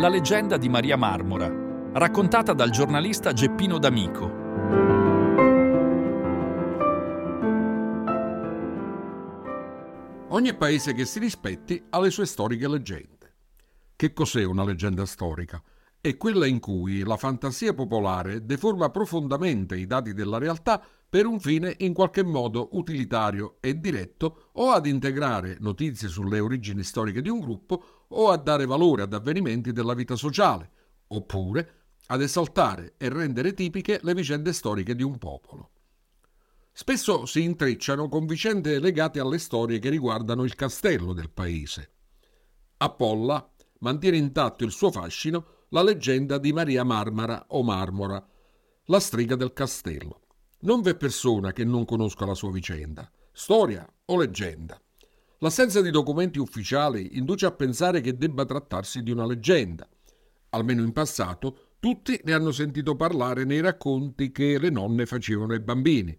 La leggenda di Maria Marmora, raccontata dal giornalista Geppino D'Amico. Ogni paese che si rispetti ha le sue storiche leggende. Che cos'è una leggenda storica? È quella in cui la fantasia popolare deforma profondamente i dati della realtà per un fine in qualche modo utilitario e diretto o ad integrare notizie sulle origini storiche di un gruppo o a dare valore ad avvenimenti della vita sociale, oppure ad esaltare e rendere tipiche le vicende storiche di un popolo. Spesso si intrecciano con vicende legate alle storie che riguardano il castello del paese. A Polla mantiene intatto il suo fascino la leggenda di Maria Marmara o Marmora, la strega del castello. Non v'è persona che non conosca la sua vicenda, storia o leggenda. L'assenza di documenti ufficiali induce a pensare che debba trattarsi di una leggenda. Almeno in passato, tutti ne hanno sentito parlare nei racconti che le nonne facevano ai bambini.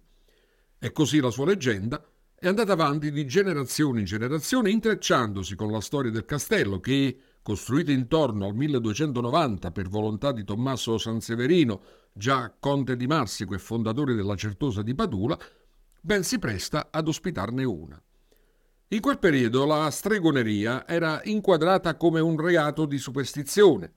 E così la sua leggenda è andata avanti di generazione in generazione, intrecciandosi con la storia del castello che, costruito intorno al 1290 per volontà di Tommaso Sanseverino, già conte di Marsico e fondatore della Certosa di Padula, ben si presta ad ospitarne una. In quel periodo la stregoneria era inquadrata come un reato di superstizione,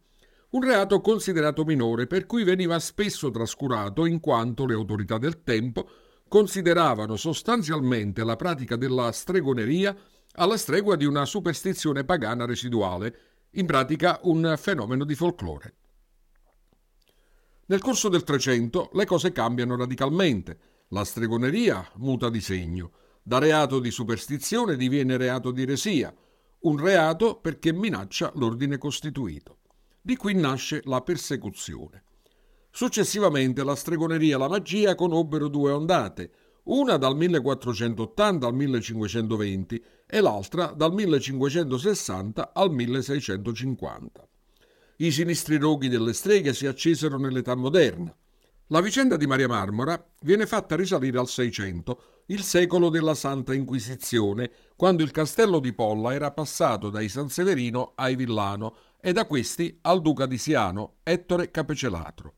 un reato considerato minore per cui veniva spesso trascurato in quanto le autorità del tempo consideravano sostanzialmente la pratica della stregoneria alla stregua di una superstizione pagana residuale, in pratica un fenomeno di folklore. Nel corso del Trecento le cose cambiano radicalmente. La stregoneria muta di segno. Da reato di superstizione diviene reato di eresia, un reato perché minaccia l'ordine costituito. Di qui nasce la persecuzione. Successivamente la stregoneria e la magia conobbero due ondate, una dal 1480 al 1520 e l'altra dal 1560 al 1650 i sinistri roghi delle streghe si accesero nell'età moderna. La vicenda di Maria Marmora viene fatta risalire al Seicento, il secolo della Santa Inquisizione, quando il castello di Polla era passato dai Sanseverino ai Villano e da questi al duca di Siano, Ettore Capecelatro.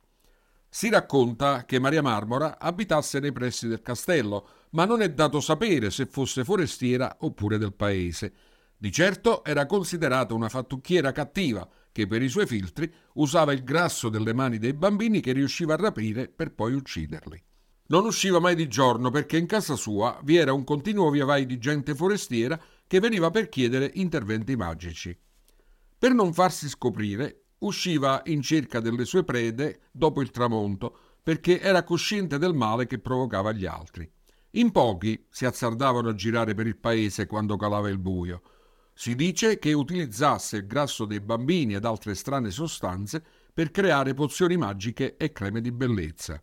Si racconta che Maria Marmora abitasse nei pressi del castello, ma non è dato sapere se fosse forestiera oppure del paese. Di certo era considerata una fattucchiera cattiva che per i suoi filtri usava il grasso delle mani dei bambini che riusciva a rapire per poi ucciderli. Non usciva mai di giorno perché in casa sua vi era un continuo viavai di gente forestiera che veniva per chiedere interventi magici. Per non farsi scoprire, usciva in cerca delle sue prede dopo il tramonto perché era cosciente del male che provocava agli altri. In pochi si azzardavano a girare per il paese quando calava il buio si dice che utilizzasse il grasso dei bambini ed altre strane sostanze per creare pozioni magiche e creme di bellezza.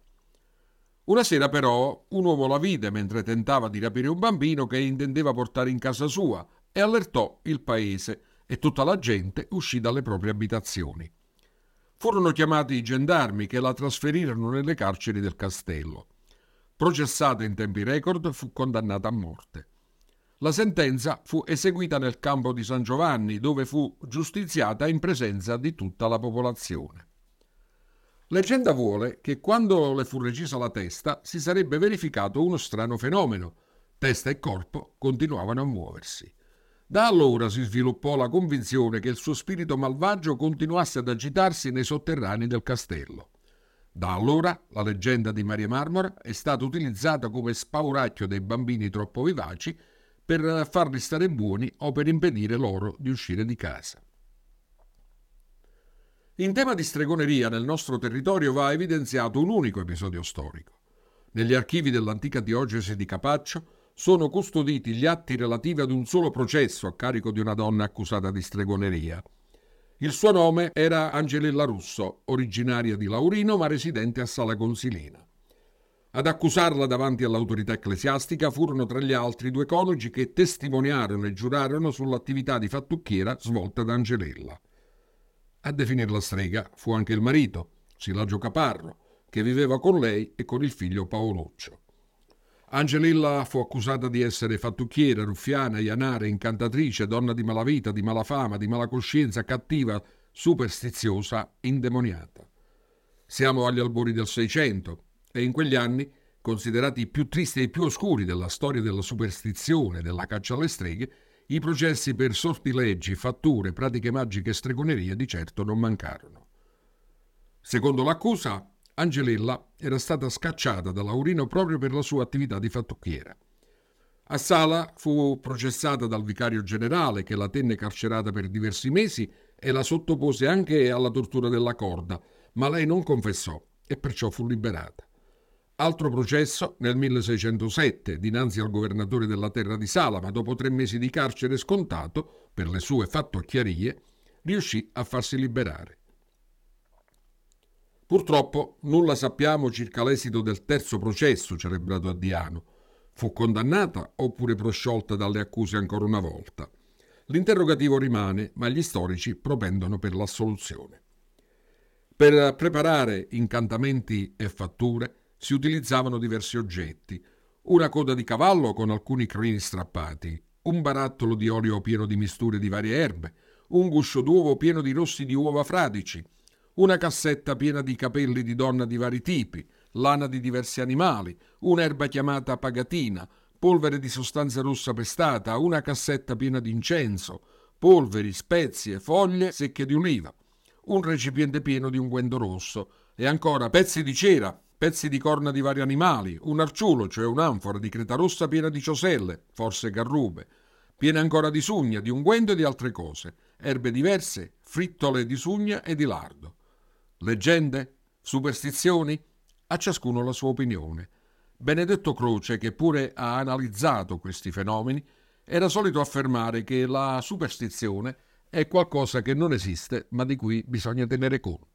Una sera però un uomo la vide mentre tentava di rapire un bambino che intendeva portare in casa sua e allertò il paese e tutta la gente uscì dalle proprie abitazioni. Furono chiamati i gendarmi che la trasferirono nelle carceri del castello. Processata in tempi record, fu condannata a morte. La sentenza fu eseguita nel campo di San Giovanni, dove fu giustiziata in presenza di tutta la popolazione. Leggenda vuole che quando le fu recisa la testa si sarebbe verificato uno strano fenomeno. Testa e corpo continuavano a muoversi. Da allora si sviluppò la convinzione che il suo spirito malvagio continuasse ad agitarsi nei sotterranei del castello. Da allora la leggenda di Maria Marmora è stata utilizzata come spauracchio dei bambini troppo vivaci per farli stare buoni o per impedire loro di uscire di casa. In tema di stregoneria nel nostro territorio va evidenziato un unico episodio storico. Negli archivi dell'antica diocesi di Capaccio sono custoditi gli atti relativi ad un solo processo a carico di una donna accusata di stregoneria. Il suo nome era Angelella Russo, originaria di Laurino ma residente a Sala Consilina. Ad accusarla davanti all'autorità ecclesiastica furono tra gli altri due coniugi che testimoniarono e giurarono sull'attività di fattucchiera svolta da Angelella. A definire la strega fu anche il marito, Silagio Caparro, che viveva con lei e con il figlio Paoloccio. Angelilla fu accusata di essere fattucchiera, ruffiana, ianare, incantatrice, donna di malavita, di malafama, di malacoscienza, cattiva, superstiziosa, indemoniata. Siamo agli albori del Seicento e in quegli anni, considerati i più tristi e i più oscuri della storia della superstizione e della caccia alle streghe, i processi per sortileggi, fatture, pratiche magiche e stregonerie di certo non mancarono. Secondo l'accusa, Angelella era stata scacciata da Laurino proprio per la sua attività di fattucchiera. A Sala fu processata dal vicario generale che la tenne carcerata per diversi mesi e la sottopose anche alla tortura della corda, ma lei non confessò e perciò fu liberata. Altro processo nel 1607 dinanzi al governatore della terra di Sala, ma dopo tre mesi di carcere scontato per le sue fattucchiarie, riuscì a farsi liberare. Purtroppo nulla sappiamo circa l'esito del terzo processo celebrato a Diano. Fu condannata oppure prosciolta dalle accuse ancora una volta. L'interrogativo rimane, ma gli storici propendono per l'assoluzione. Per preparare incantamenti e fatture si utilizzavano diversi oggetti. Una coda di cavallo con alcuni crini strappati, un barattolo di olio pieno di misture di varie erbe, un guscio d'uovo pieno di rossi di uova fradici, una cassetta piena di capelli di donna di vari tipi, lana di diversi animali, un'erba chiamata pagatina, polvere di sostanza rossa pestata, una cassetta piena di incenso, polveri, spezie, foglie secche di oliva, un recipiente pieno di unguento rosso e ancora pezzi di cera, pezzi di corna di vari animali, un arciulo, cioè un'anfora di creta rossa piena di cioselle, forse garrube, piena ancora di sugna, di unguento e di altre cose, erbe diverse, frittole di sugna e di lardo. Leggende? Superstizioni? A ciascuno la sua opinione. Benedetto Croce, che pure ha analizzato questi fenomeni, era solito affermare che la superstizione è qualcosa che non esiste ma di cui bisogna tenere conto.